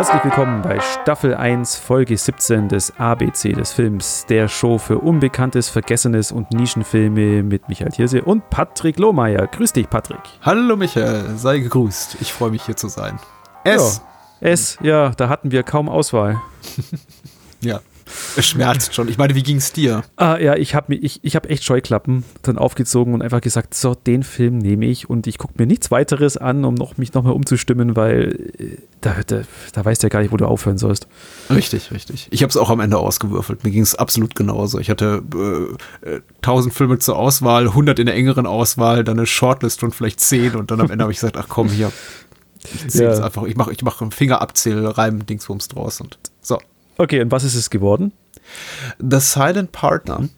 Herzlich willkommen bei Staffel 1, Folge 17 des ABC des Films, der Show für Unbekanntes, Vergessenes und Nischenfilme mit Michael Thierse und Patrick Lohmeier. Grüß dich, Patrick. Hallo, Michael. Sei gegrüßt. Ich freue mich, hier zu sein. S. Ja, S, ja, da hatten wir kaum Auswahl. ja. Es schmerzt schon. Ich meine, wie ging es dir? Ah, ja, ich habe ich, ich hab echt Scheuklappen dann aufgezogen und einfach gesagt, so, den Film nehme ich und ich gucke mir nichts weiteres an, um noch, mich nochmal umzustimmen, weil äh, da, da, da weißt du ja gar nicht, wo du aufhören sollst. Richtig, richtig. Ich habe es auch am Ende ausgewürfelt. Mir ging es absolut genauso. Ich hatte äh, 1000 äh, Filme zur Auswahl, 100 in der engeren Auswahl, dann eine Shortlist und vielleicht 10 und dann am Ende habe ich gesagt, ach komm, hier, ich zähle ja. einfach, ich mache ich mach einen Fingerabzähl, Reim, Dingsbums draus und so. Okay, und was ist es geworden? The Silent Partner.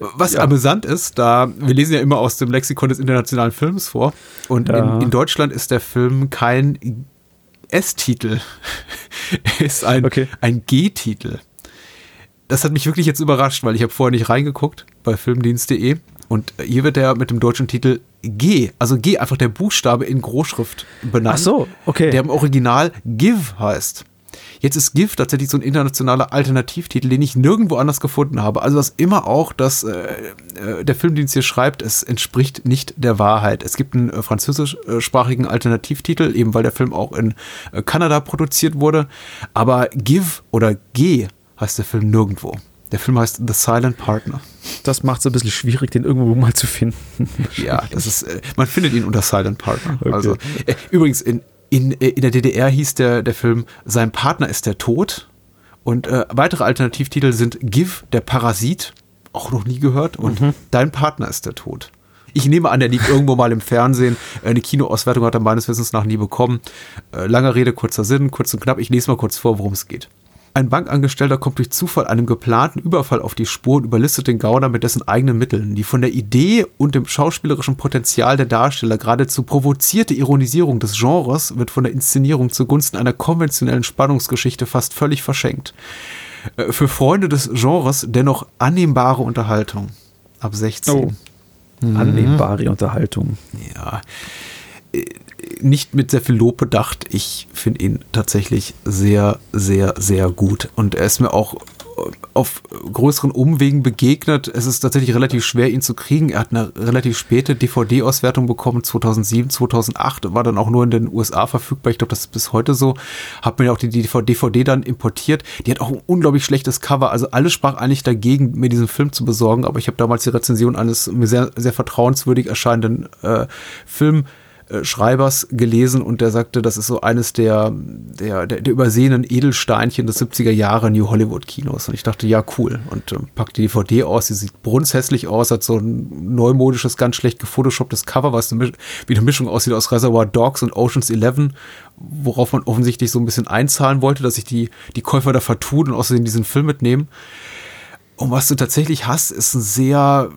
Was ja. amüsant ist, da wir lesen ja immer aus dem Lexikon des internationalen Films vor und ja. in, in, Deutschland ist der Film kein S-Titel, ist ein, okay. ein G-Titel. Das hat mich wirklich jetzt überrascht, weil ich habe vorher nicht reingeguckt bei filmdienst.de und hier wird er mit dem deutschen Titel G, also G, einfach der Buchstabe in Großschrift benannt. Ach so, okay. Der im Original Give heißt. Jetzt ist Gift tatsächlich so ein internationaler Alternativtitel, den ich nirgendwo anders gefunden habe. Also was immer auch, dass äh, äh, der Filmdienst hier schreibt, es entspricht nicht der Wahrheit. Es gibt einen äh, französischsprachigen Alternativtitel, eben weil der Film auch in äh, Kanada produziert wurde. Aber Give oder G heißt der Film nirgendwo. Der Film heißt The Silent Partner. Das macht es ein bisschen schwierig, den irgendwo mal zu finden. ja, das ist, äh, man findet ihn unter Silent Partner. Okay. Also, äh, übrigens, in, in, äh, in der DDR hieß der, der Film Sein Partner ist der Tod. Und äh, weitere Alternativtitel sind Give, der Parasit, auch noch nie gehört, und mhm. Dein Partner ist der Tod. Ich nehme an, der liegt irgendwo mal im Fernsehen. Eine Kinoauswertung hat er meines Wissens nach nie bekommen. Äh, lange Rede, kurzer Sinn, kurz und knapp. Ich lese mal kurz vor, worum es geht. Ein Bankangestellter kommt durch Zufall einem geplanten Überfall auf die Spur und überlistet den Gauner mit dessen eigenen Mitteln. Die von der Idee und dem schauspielerischen Potenzial der Darsteller geradezu provozierte Ironisierung des Genres wird von der Inszenierung zugunsten einer konventionellen Spannungsgeschichte fast völlig verschenkt. Äh, für Freunde des Genres dennoch annehmbare Unterhaltung. Ab 16. Oh. Mhm. Annehmbare Unterhaltung. Ja äh, nicht mit sehr viel Lob bedacht. Ich finde ihn tatsächlich sehr, sehr, sehr gut. Und er ist mir auch auf größeren Umwegen begegnet. Es ist tatsächlich relativ schwer, ihn zu kriegen. Er hat eine relativ späte DVD-Auswertung bekommen, 2007, 2008, war dann auch nur in den USA verfügbar. Ich glaube, das ist bis heute so. Hab mir auch die DVD dann importiert. Die hat auch ein unglaublich schlechtes Cover. Also alles sprach eigentlich dagegen, mir diesen Film zu besorgen. Aber ich habe damals die Rezension eines mir sehr, sehr vertrauenswürdig erscheinenden äh, Film äh, Schreibers gelesen und der sagte, das ist so eines der, der, der, der übersehenen Edelsteinchen des 70er Jahre New Hollywood Kinos. Und ich dachte, ja, cool. Und äh, packt die DVD aus, die sieht brunshässlich aus, hat so ein neumodisches, ganz schlecht gefotoshopptes Cover, was eine, wie eine Mischung aussieht aus Reservoir Dogs und Oceans 11, worauf man offensichtlich so ein bisschen einzahlen wollte, dass sich die, die Käufer da vertun und außerdem diesen Film mitnehmen. Und was du tatsächlich hast, ist ein sehr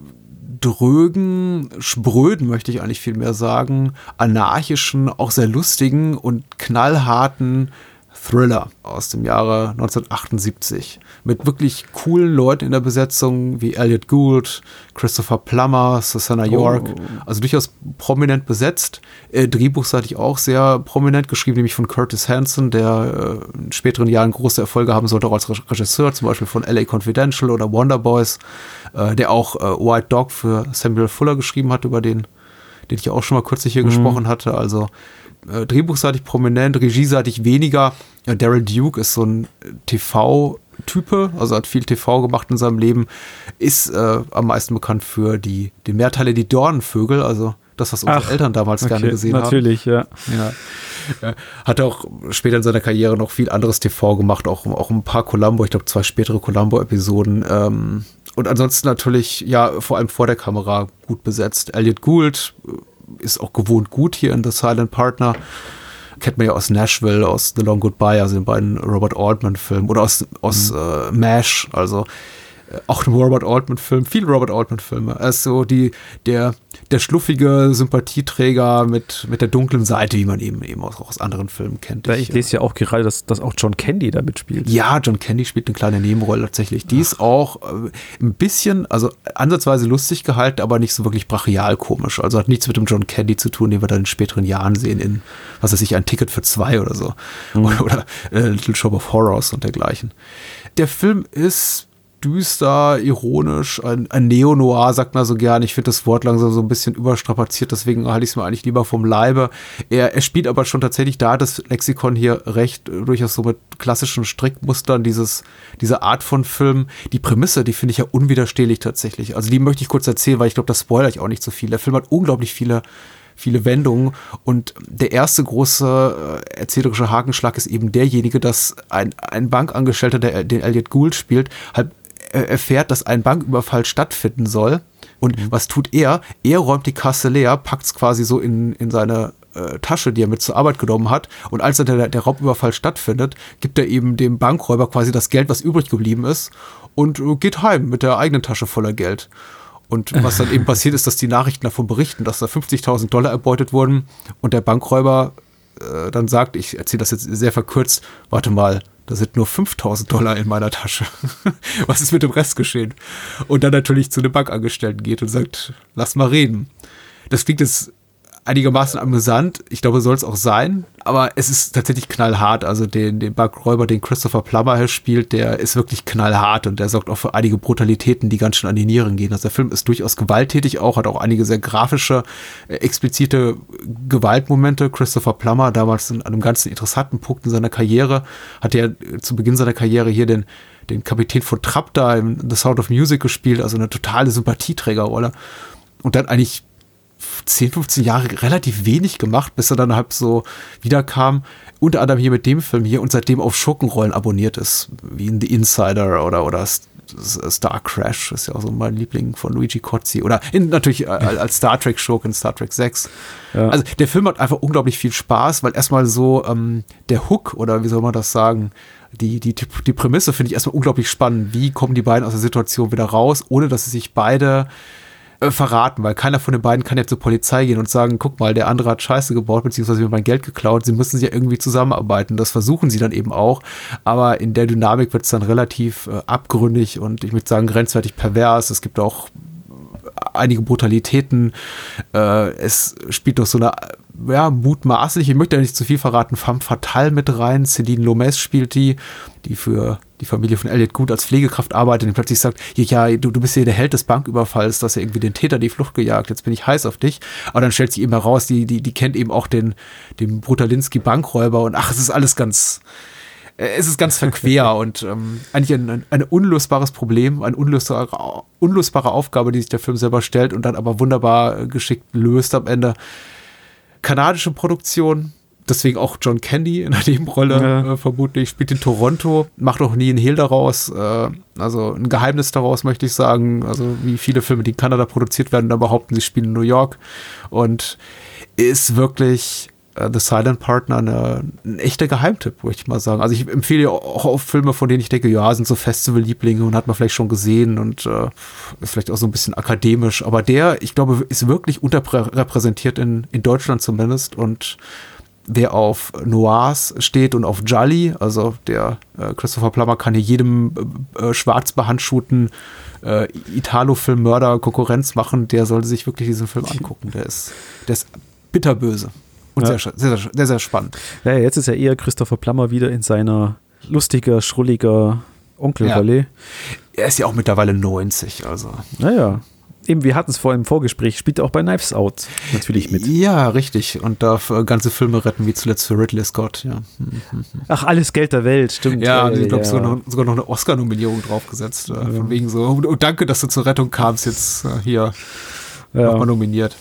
drögen, spröden, möchte ich eigentlich viel mehr sagen, anarchischen, auch sehr lustigen und knallharten Thriller aus dem Jahre 1978 mit wirklich coolen Leuten in der Besetzung wie Elliot Gould, Christopher Plummer, Susanna oh. York, oh. also durchaus prominent besetzt. Äh, drehbuchseitig auch sehr prominent geschrieben, nämlich von Curtis Hanson, der äh, in späteren Jahren große Erfolge haben sollte, auch als Regisseur, zum Beispiel von LA Confidential oder Wonder Boys, äh, der auch äh, White Dog für Samuel Fuller geschrieben hat, über den, den ich auch schon mal kürzlich hier mhm. gesprochen hatte. Also äh, drehbuchseitig prominent, regieseitig weniger. Ja, Daryl Duke ist so ein äh, TV- Type, also hat viel TV gemacht in seinem Leben, ist äh, am meisten bekannt für die, die Mehrteile die Dornenvögel, also das, was unsere Ach, Eltern damals okay, gerne gesehen natürlich, haben. Natürlich, ja. ja. Hat auch später in seiner Karriere noch viel anderes TV gemacht, auch, auch ein paar Columbo, ich glaube zwei spätere Columbo-Episoden. Ähm, und ansonsten natürlich, ja, vor allem vor der Kamera gut besetzt. Elliot Gould ist auch gewohnt gut hier in The Silent Partner kennt man ja aus Nashville, aus The Long Goodbye, also den beiden Robert Altman-Filmen oder aus, aus mhm. äh, MASH. Also auch ein Robert Altman-Film, viele Robert Altman-Filme. Er ist so die, der, der schluffige Sympathieträger mit, mit der dunklen Seite, wie man eben, eben auch aus anderen Filmen kennt. Ja, ich, ich lese ja auch gerade, dass, dass auch John Candy da mitspielt. Ja, John Candy spielt eine kleine Nebenrolle tatsächlich. Die Ach. ist auch äh, ein bisschen, also ansatzweise lustig gehalten, aber nicht so wirklich brachial komisch. Also hat nichts mit dem John Candy zu tun, den wir dann in späteren Jahren sehen in, was weiß ich, ein Ticket für zwei oder so. Mhm. Oder, oder äh, Little Shop of Horrors und dergleichen. Der Film ist düster, ironisch, ein, ein Neo-Noir, sagt man so gern. Ich finde das Wort langsam so ein bisschen überstrapaziert, deswegen halte ich es mir eigentlich lieber vom Leibe. Er, er spielt aber schon tatsächlich da das Lexikon hier recht, äh, durchaus so mit klassischen Strickmustern, dieses, diese Art von Film. Die Prämisse, die finde ich ja unwiderstehlich tatsächlich. Also die möchte ich kurz erzählen, weil ich glaube, das spoilere ich auch nicht so viel. Der Film hat unglaublich viele viele Wendungen. Und der erste große äh, erzählerische Hakenschlag ist eben derjenige, dass ein, ein Bankangestellter, der den Elliot Gould spielt, halt erfährt, dass ein Banküberfall stattfinden soll. Und mhm. was tut er? Er räumt die Kasse leer, packt es quasi so in, in seine äh, Tasche, die er mit zur Arbeit genommen hat. Und als dann der, der Raubüberfall stattfindet, gibt er eben dem Bankräuber quasi das Geld, was übrig geblieben ist, und äh, geht heim mit der eigenen Tasche voller Geld. Und was dann eben passiert ist, dass die Nachrichten davon berichten, dass da 50.000 Dollar erbeutet wurden und der Bankräuber äh, dann sagt, ich erzähle das jetzt sehr verkürzt, warte mal, da sind nur 5000 Dollar in meiner Tasche. Was ist mit dem Rest geschehen? Und dann natürlich zu dem Bankangestellten geht und sagt, lass mal reden. Das klingt jetzt einigermaßen amüsant. Ich glaube, soll es auch sein. Aber es ist tatsächlich knallhart. Also den, den Bankräuber, den Christopher Plummer hier spielt, der ist wirklich knallhart und der sorgt auch für einige Brutalitäten, die ganz schön an die Nieren gehen. Also der Film ist durchaus gewalttätig auch, hat auch einige sehr grafische, äh, explizite Gewaltmomente. Christopher Plummer, damals an einem ganz interessanten Punkt in seiner Karriere, hat er zu Beginn seiner Karriere hier den den Kapitän von Trapp da in The Sound of Music gespielt, also eine totale Sympathieträgerrolle. Und dann eigentlich 10, 15 Jahre relativ wenig gemacht, bis er dann halt so wiederkam. Unter anderem hier mit dem Film hier und seitdem auf Schurkenrollen abonniert ist, wie in The Insider oder, oder Star Crash, ist ja auch so mein Liebling von Luigi Cozzi. Oder in, natürlich als Star Trek Schurke in Star Trek 6. Ja. Also der Film hat einfach unglaublich viel Spaß, weil erstmal so ähm, der Hook oder wie soll man das sagen, die, die, die Prämisse finde ich erstmal unglaublich spannend. Wie kommen die beiden aus der Situation wieder raus, ohne dass sie sich beide äh, verraten, weil keiner von den beiden kann ja zur Polizei gehen und sagen, guck mal, der andere hat Scheiße gebaut, beziehungsweise mir mein Geld geklaut. Sie müssen ja irgendwie zusammenarbeiten. Das versuchen sie dann eben auch. Aber in der Dynamik wird es dann relativ äh, abgründig und ich würde sagen grenzwertig pervers. Es gibt auch einige Brutalitäten. Äh, es spielt doch so eine ja, mutmaßlich, ich möchte ja nicht zu viel verraten, femme fatale mit rein. Celine Lomez spielt die, die für die Familie von Elliot gut als Pflegekraft arbeitet und plötzlich sagt, ja, du, du bist hier der Held des Banküberfalls, dass er irgendwie den Täter die Flucht gejagt, jetzt bin ich heiß auf dich. Aber dann stellt sich eben heraus, die, die, die kennt eben auch den, den Brutalinski-Bankräuber und ach, es ist alles ganz, äh, es ist ganz verquer und ähm, eigentlich ein, ein, ein, unlösbares Problem, eine unlösbare, unlösbare Aufgabe, die sich der Film selber stellt und dann aber wunderbar geschickt löst am Ende. Kanadische Produktion, deswegen auch John Candy in der Nebenrolle ja. äh, vermutlich, spielt in Toronto, macht auch nie ein Hehl daraus, äh, also ein Geheimnis daraus möchte ich sagen, also wie viele Filme, die in Kanada produziert werden, da behaupten, sie spielen in New York und ist wirklich uh, The Silent Partner eine, ein echter Geheimtipp, würde ich mal sagen. Also ich empfehle auch auf Filme, von denen ich denke, ja, sind so Festival-Lieblinge und hat man vielleicht schon gesehen und äh, ist vielleicht auch so ein bisschen akademisch. Aber der, ich glaube, ist wirklich unterrepräsentiert in, in Deutschland zumindest und wer auf Noirs steht und auf Jolly, also der äh, Christopher Plummer kann hier jedem äh, schwarz behandschuhten äh, Italo-Film-Mörder Konkurrenz machen, der sollte sich wirklich diesen Film angucken. Der ist, der ist bitterböse. Und ja. sehr, sehr, sehr, sehr spannend. Ja, jetzt ist ja eher Christopher Plummer wieder in seiner lustiger, schrulliger Onkelrolle. Ja. Er ist ja auch mittlerweile 90, also. Naja. Eben, wir hatten es vor im Vorgespräch, spielt er auch bei Knives Out natürlich mit. Ja, richtig. Und darf äh, ganze Filme retten, wie zuletzt für Ridley Scott, ja. Ach, alles Geld der Welt, stimmt. Ja, ich glaube, ja. sogar, noch, sogar noch eine Oscar-Nominierung draufgesetzt. Äh, ja. Von wegen so, und danke, dass du zur Rettung kamst, jetzt äh, hier ja. nochmal nominiert.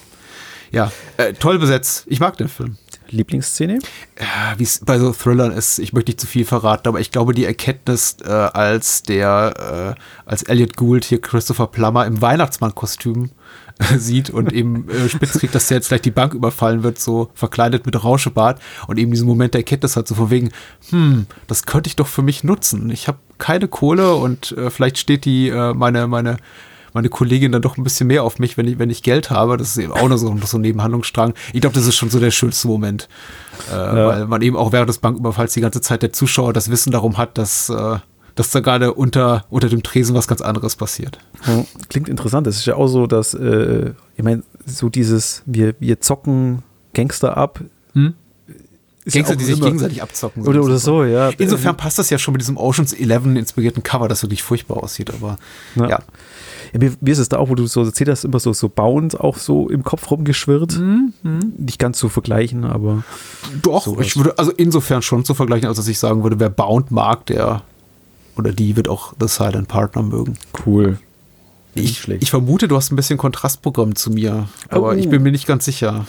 Ja, äh, toll besetzt. Ich mag den Film. Lieblingsszene? Ja, wie es bei so Thrillern ist, ich möchte nicht zu viel verraten, aber ich glaube, die Erkenntnis, äh, als der, äh, als Elliot Gould hier Christopher Plummer im Weihnachtsmann-Kostüm äh, sieht und eben äh, spitz kriegt, dass der jetzt gleich die Bank überfallen wird, so verkleidet mit Rauschebart und eben diesen Moment der Erkenntnis hat, so von wegen, hm, das könnte ich doch für mich nutzen. Ich habe keine Kohle und äh, vielleicht steht die, äh, meine, meine, meine Kollegin dann doch ein bisschen mehr auf mich, wenn ich, wenn ich Geld habe. Das ist eben auch noch so, so ein Nebenhandlungsstrang. Ich glaube, das ist schon so der schönste Moment. Äh, ja. Weil man eben auch während des Banküberfalls die ganze Zeit der Zuschauer das Wissen darum hat, dass, äh, dass da gerade unter, unter dem Tresen was ganz anderes passiert. Klingt interessant. Es ist ja auch so, dass, äh, ich meine, so dieses, wir, wir zocken Gangster ab. Hm? Gangster, ja die sich gegenseitig abzocken. Oder, oder so, ja. Insofern passt das ja schon mit diesem Oceans 11 inspirierten Cover, das wirklich furchtbar aussieht, aber ja. ja. Ja, wie, wie, ist es da auch, wo du so erzählt hast, immer so, so Bound auch so im Kopf rumgeschwirrt? Mhm. Nicht ganz zu vergleichen, aber. Doch, sowas. ich würde also insofern schon zu vergleichen, als dass ich sagen würde, wer Bound mag, der oder die wird auch The Silent Partner mögen. Cool. Ich, ich, vermute, du hast ein bisschen Kontrastprogramm zu mir, aber oh. ich bin mir nicht ganz sicher.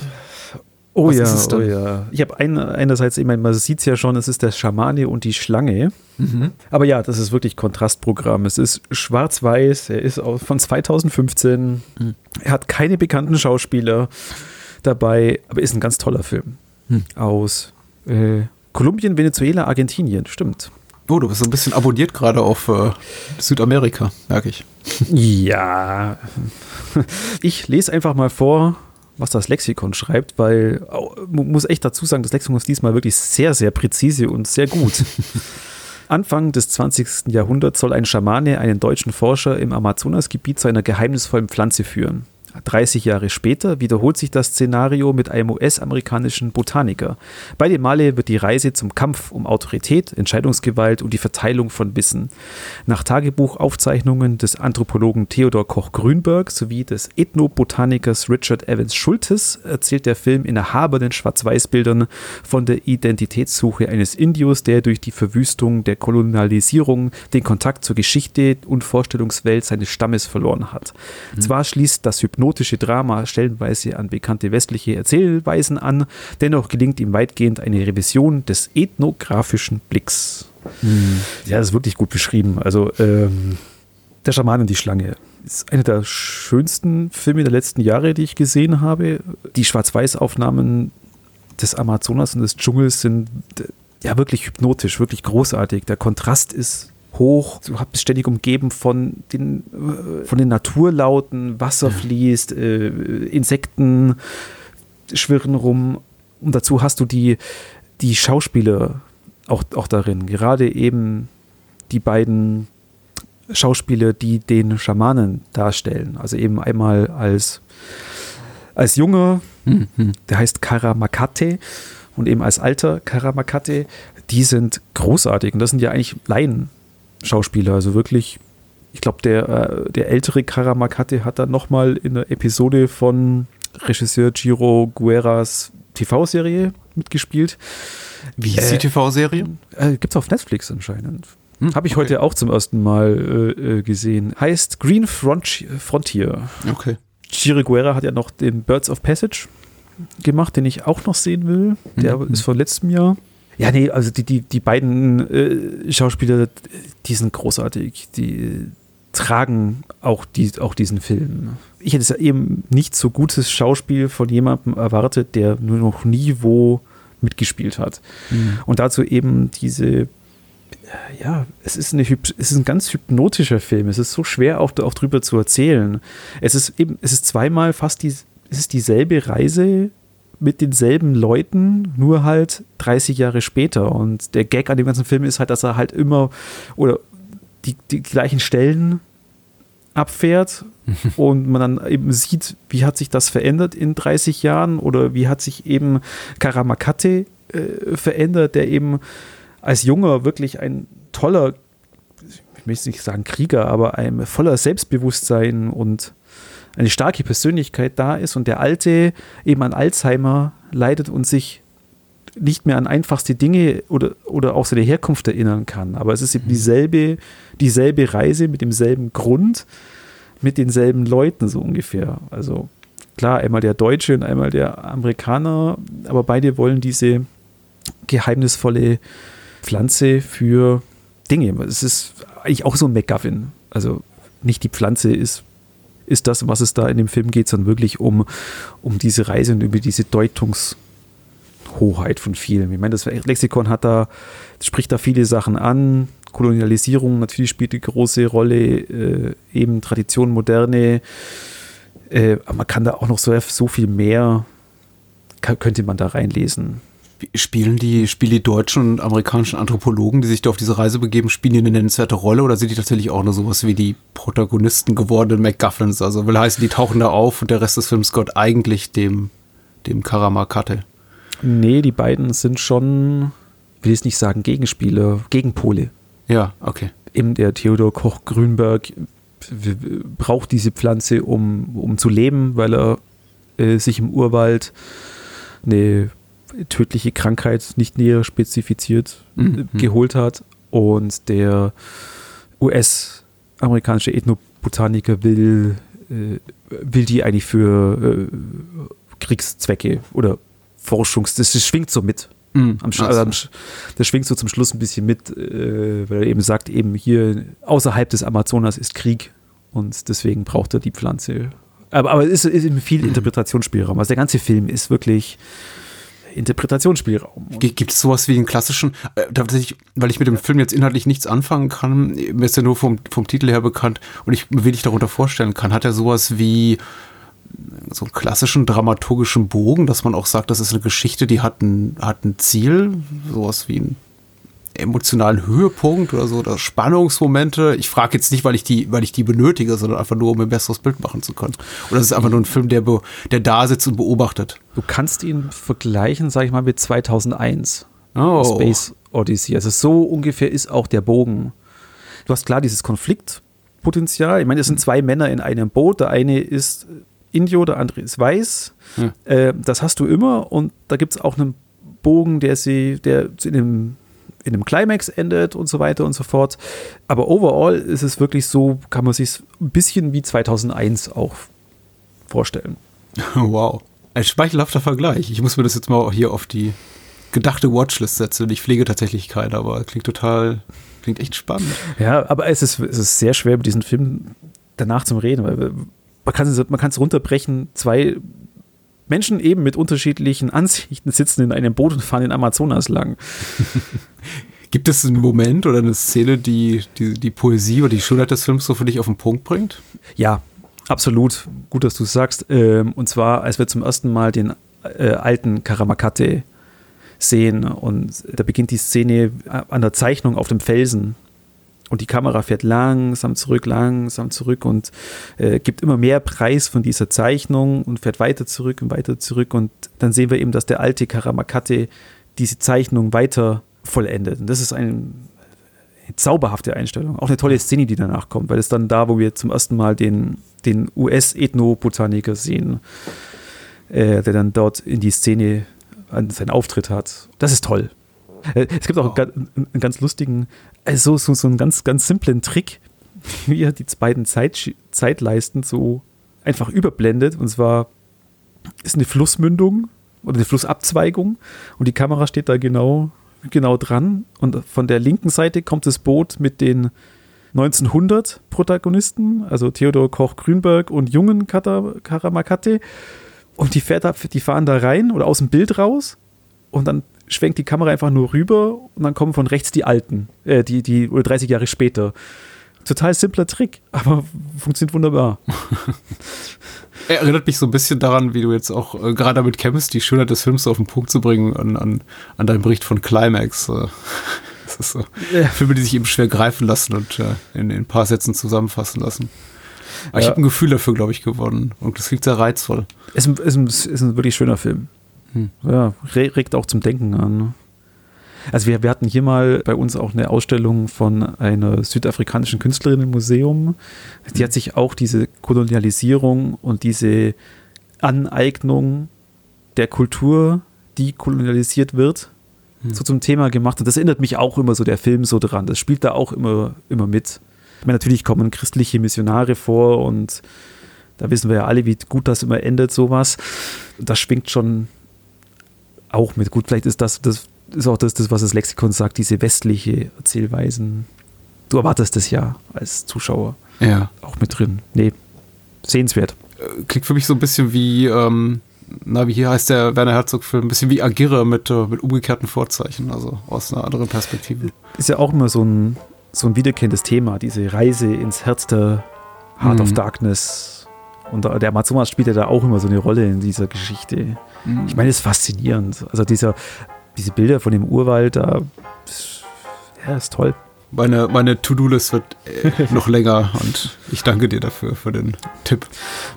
Oh Was ja, oh ja. Ich habe ein, einerseits, ich meine, man sieht es ja schon, es ist der Schamane und die Schlange. Mhm. Aber ja, das ist wirklich Kontrastprogramm. Es ist schwarz-weiß, er ist von 2015. Mhm. Er hat keine bekannten Schauspieler dabei, aber ist ein ganz toller Film. Mhm. Aus äh, Kolumbien, Venezuela, Argentinien, stimmt. Oh, du bist ein bisschen abonniert gerade auf äh, Südamerika, merke ich. Ja. Ich lese einfach mal vor, was das Lexikon schreibt, weil man muss echt dazu sagen, das Lexikon ist diesmal wirklich sehr, sehr präzise und sehr gut. Anfang des 20. Jahrhunderts soll ein Schamane einen deutschen Forscher im Amazonasgebiet zu einer geheimnisvollen Pflanze führen. 30 Jahre später wiederholt sich das Szenario mit einem US-amerikanischen Botaniker. Beide Male wird die Reise zum Kampf um Autorität, Entscheidungsgewalt und die Verteilung von Wissen. Nach Tagebuchaufzeichnungen des Anthropologen Theodor Koch-Grünberg sowie des Ethnobotanikers Richard Evans Schultes erzählt der Film in erhabenen Schwarz-Weiß-Bildern von der Identitätssuche eines Indios, der durch die Verwüstung der Kolonialisierung den Kontakt zur Geschichte und Vorstellungswelt seines Stammes verloren hat. Mhm. Zwar schließt das Hypnose hypnotische Drama stellenweise an bekannte westliche Erzählweisen an. Dennoch gelingt ihm weitgehend eine Revision des ethnografischen Blicks. Mhm. Ja, das ist wirklich gut beschrieben. Also, ähm, Der Schaman und die Schlange ist einer der schönsten Filme der letzten Jahre, die ich gesehen habe. Die Schwarz-Weiß-Aufnahmen des Amazonas und des Dschungels sind ja wirklich hypnotisch, wirklich großartig. Der Kontrast ist hoch. Du bist ständig umgeben von den, äh, von den Naturlauten, Wasser fließt, äh, Insekten schwirren rum. Und dazu hast du die, die Schauspieler auch, auch darin. Gerade eben die beiden Schauspieler, die den Schamanen darstellen. Also eben einmal als, als Junge, mhm. der heißt Karamakate, und eben als alter Karamakate, die sind großartig. Und das sind ja eigentlich Laien Schauspieler. Also wirklich, ich glaube, der, äh, der ältere Karamakate hat dann nochmal in der Episode von Regisseur Giro Guerras TV-Serie mitgespielt. Wie hieß äh, die TV-Serie? Äh, Gibt es auf Netflix anscheinend. Hm, Habe ich okay. heute auch zum ersten Mal äh, äh gesehen. Heißt Green Front Frontier. Okay. Giro Guerra hat ja noch den Birds of Passage gemacht, den ich auch noch sehen will. Der mhm. ist von letztem Jahr. Ja, nee, also die, die, die beiden äh, Schauspieler, die sind großartig. Die tragen auch, die, auch diesen Film. Ich hätte es ja eben nicht so gutes Schauspiel von jemandem erwartet, der nur noch nie wo mitgespielt hat. Mhm. Und dazu eben diese, ja, es ist, eine, es ist ein ganz hypnotischer Film. Es ist so schwer auch, auch drüber zu erzählen. Es ist eben, es ist zweimal fast die, es ist dieselbe Reise mit denselben Leuten, nur halt 30 Jahre später. Und der Gag an dem ganzen Film ist halt, dass er halt immer oder die, die gleichen Stellen abfährt und man dann eben sieht, wie hat sich das verändert in 30 Jahren oder wie hat sich eben Karamakate äh, verändert, der eben als Junger wirklich ein toller, ich möchte nicht sagen Krieger, aber ein voller Selbstbewusstsein und eine starke Persönlichkeit da ist und der Alte eben an Alzheimer leidet und sich nicht mehr an einfachste Dinge oder, oder auch seine Herkunft erinnern kann. Aber es ist eben mhm. dieselbe, dieselbe Reise mit demselben Grund, mit denselben Leuten so ungefähr. Also klar, einmal der Deutsche und einmal der Amerikaner, aber beide wollen diese geheimnisvolle Pflanze für Dinge. Es ist eigentlich auch so ein McGuffin. Also nicht die Pflanze ist ist das, was es da in dem Film geht, sondern wirklich um, um diese Reise und über diese Deutungshoheit Hoheit von vielen. Ich meine, das Lexikon hat da, spricht da viele Sachen an. Kolonialisierung natürlich spielt eine große Rolle, äh, eben Tradition, Moderne. Äh, aber man kann da auch noch so, so viel mehr, kann, könnte man da reinlesen. Spielen die, spielen die deutschen und amerikanischen Anthropologen, die sich da auf diese Reise begeben, spielen die eine nennenswerte Rolle oder sind die tatsächlich auch nur sowas wie die Protagonisten gewordenen MacGuffins? Also will heißen, die tauchen da auf und der Rest des Films gehört eigentlich dem, dem Karamakate. Nee, die beiden sind schon, will ich nicht sagen, Gegenspieler, Gegenpole. Ja, okay. Eben der Theodor Koch Grünberg braucht diese Pflanze, um, um zu leben, weil er äh, sich im Urwald eine tödliche Krankheit nicht näher spezifiziert mhm. geholt hat. Und der US-amerikanische Ethnobotaniker will, äh, will die eigentlich für äh, Kriegszwecke oder Forschungs... Das, das schwingt so mit. Mhm. Am, also. Das schwingt so zum Schluss ein bisschen mit, äh, weil er eben sagt, eben hier außerhalb des Amazonas ist Krieg und deswegen braucht er die Pflanze. Aber, aber es ist, ist viel. Interpretationsspielraum. Also der ganze Film ist wirklich Interpretationsspielraum. Gibt es sowas wie einen klassischen, äh, weil ich mit dem Film jetzt inhaltlich nichts anfangen kann, mir ist ja nur vom, vom Titel her bekannt und ich mir wenig darunter vorstellen kann, hat er sowas wie so einen klassischen dramaturgischen Bogen, dass man auch sagt, das ist eine Geschichte, die hat ein, hat ein Ziel, sowas wie ein emotionalen Höhepunkt oder so, oder Spannungsmomente. Ich frage jetzt nicht, weil ich die, weil ich die benötige, sondern einfach nur, um ein besseres Bild machen zu können. Oder es ist einfach nur ein Film, der, der da sitzt und beobachtet. Du kannst ihn vergleichen, sag ich mal, mit 2001. Oh. Space Odyssey. Also so ungefähr ist auch der Bogen. Du hast klar dieses Konfliktpotenzial. Ich meine, es sind zwei Männer in einem Boot. Der eine ist Indio, der andere ist weiß. Hm. Äh, das hast du immer und da gibt es auch einen Bogen, der sie, der in dem in einem Climax endet und so weiter und so fort. Aber overall ist es wirklich so, kann man sich ein bisschen wie 2001 auch vorstellen. Wow. Ein speichelhafter Vergleich. Ich muss mir das jetzt mal hier auf die gedachte Watchlist setzen. Ich pflege tatsächlich keine, aber klingt total, klingt echt spannend. Ja, aber es ist, es ist sehr schwer, über diesen Film danach zu reden, weil man kann es man runterbrechen. Zwei Menschen eben mit unterschiedlichen Ansichten sitzen in einem Boot und fahren in Amazonas lang. Gibt es einen Moment oder eine Szene, die, die die Poesie oder die Schönheit des Films so für dich auf den Punkt bringt? Ja, absolut. Gut, dass du es sagst. Ähm, und zwar, als wir zum ersten Mal den äh, alten Karamakate sehen und da beginnt die Szene an der Zeichnung auf dem Felsen und die Kamera fährt langsam zurück, langsam zurück und äh, gibt immer mehr Preis von dieser Zeichnung und fährt weiter zurück und weiter zurück. Und dann sehen wir eben, dass der alte Karamakate diese Zeichnung weiter vollendet. Und das ist ein, eine zauberhafte Einstellung. Auch eine tolle Szene, die danach kommt, weil es dann da, wo wir zum ersten Mal den, den US-Ethnobotaniker sehen, äh, der dann dort in die Szene seinen Auftritt hat. Das ist toll. Äh, es gibt auch einen, einen ganz lustigen, also so, so einen ganz, ganz simplen Trick, wie er die beiden Zeit, Zeitleisten so einfach überblendet. Und zwar ist eine Flussmündung oder eine Flussabzweigung und die Kamera steht da genau, genau dran. Und von der linken Seite kommt das Boot mit den 1900 Protagonisten, also Theodor Koch-Grünberg und jungen Karamakate. Und die, fährt da, die fahren da rein oder aus dem Bild raus und dann schwenkt die Kamera einfach nur rüber und dann kommen von rechts die Alten, äh, die, die, oder 30 Jahre später. Total simpler Trick, aber funktioniert wunderbar. Er erinnert mich so ein bisschen daran, wie du jetzt auch äh, gerade damit kämpfst, die Schönheit des Films auf den Punkt zu bringen, an, an, an deinem Bericht von Climax. Äh, das ist so. Ja. Filme, die sich eben schwer greifen lassen und äh, in, in, ein paar Sätzen zusammenfassen lassen. Aber ja. ich habe ein Gefühl dafür, glaube ich, gewonnen. Und das klingt sehr reizvoll. Es ist, ein, ist ein wirklich schöner Film. Hm. Ja, regt auch zum Denken an. Ne? Also wir, wir hatten hier mal bei uns auch eine Ausstellung von einer südafrikanischen Künstlerin im Museum. Die hat sich auch diese Kolonialisierung und diese Aneignung der Kultur, die kolonialisiert wird, hm. so zum Thema gemacht. Und das erinnert mich auch immer so der Film so dran. Das spielt da auch immer, immer mit. Ich meine, natürlich kommen christliche Missionare vor und da wissen wir ja alle, wie gut das immer endet, sowas. Das schwingt schon auch mit. Gut, vielleicht ist das, das ist auch das, das, was das Lexikon sagt, diese westliche Erzählweisen. Du erwartest das ja als Zuschauer. Ja. Auch mit drin. Nee, sehenswert. Äh, klingt für mich so ein bisschen wie, ähm, na, wie hier heißt der Werner Herzog-Film, ein bisschen wie Agirre mit, äh, mit umgekehrten Vorzeichen, also aus einer anderen Perspektive. Ist ja auch immer so ein, so ein wiederkehrendes Thema, diese Reise ins Herz der Heart Mhm. of Darkness. Und der Amazonas spielt ja da auch immer so eine Rolle in dieser Geschichte. Ich meine, es ist faszinierend. Also dieser, diese Bilder von dem Urwald, da, ja, ist toll. Meine, meine To-Do-List wird äh, noch länger und ich danke dir dafür, für den Tipp.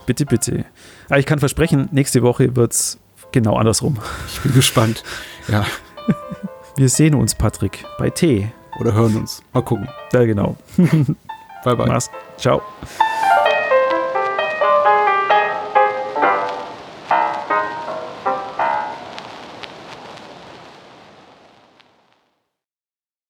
Bitte, bitte. Aber ich kann versprechen, nächste Woche wird es genau andersrum. Ich bin gespannt. Ja, Wir sehen uns, Patrick, bei T. oder hören uns. Mal gucken. Ja, genau. Bye, bye. Mach's. Ciao.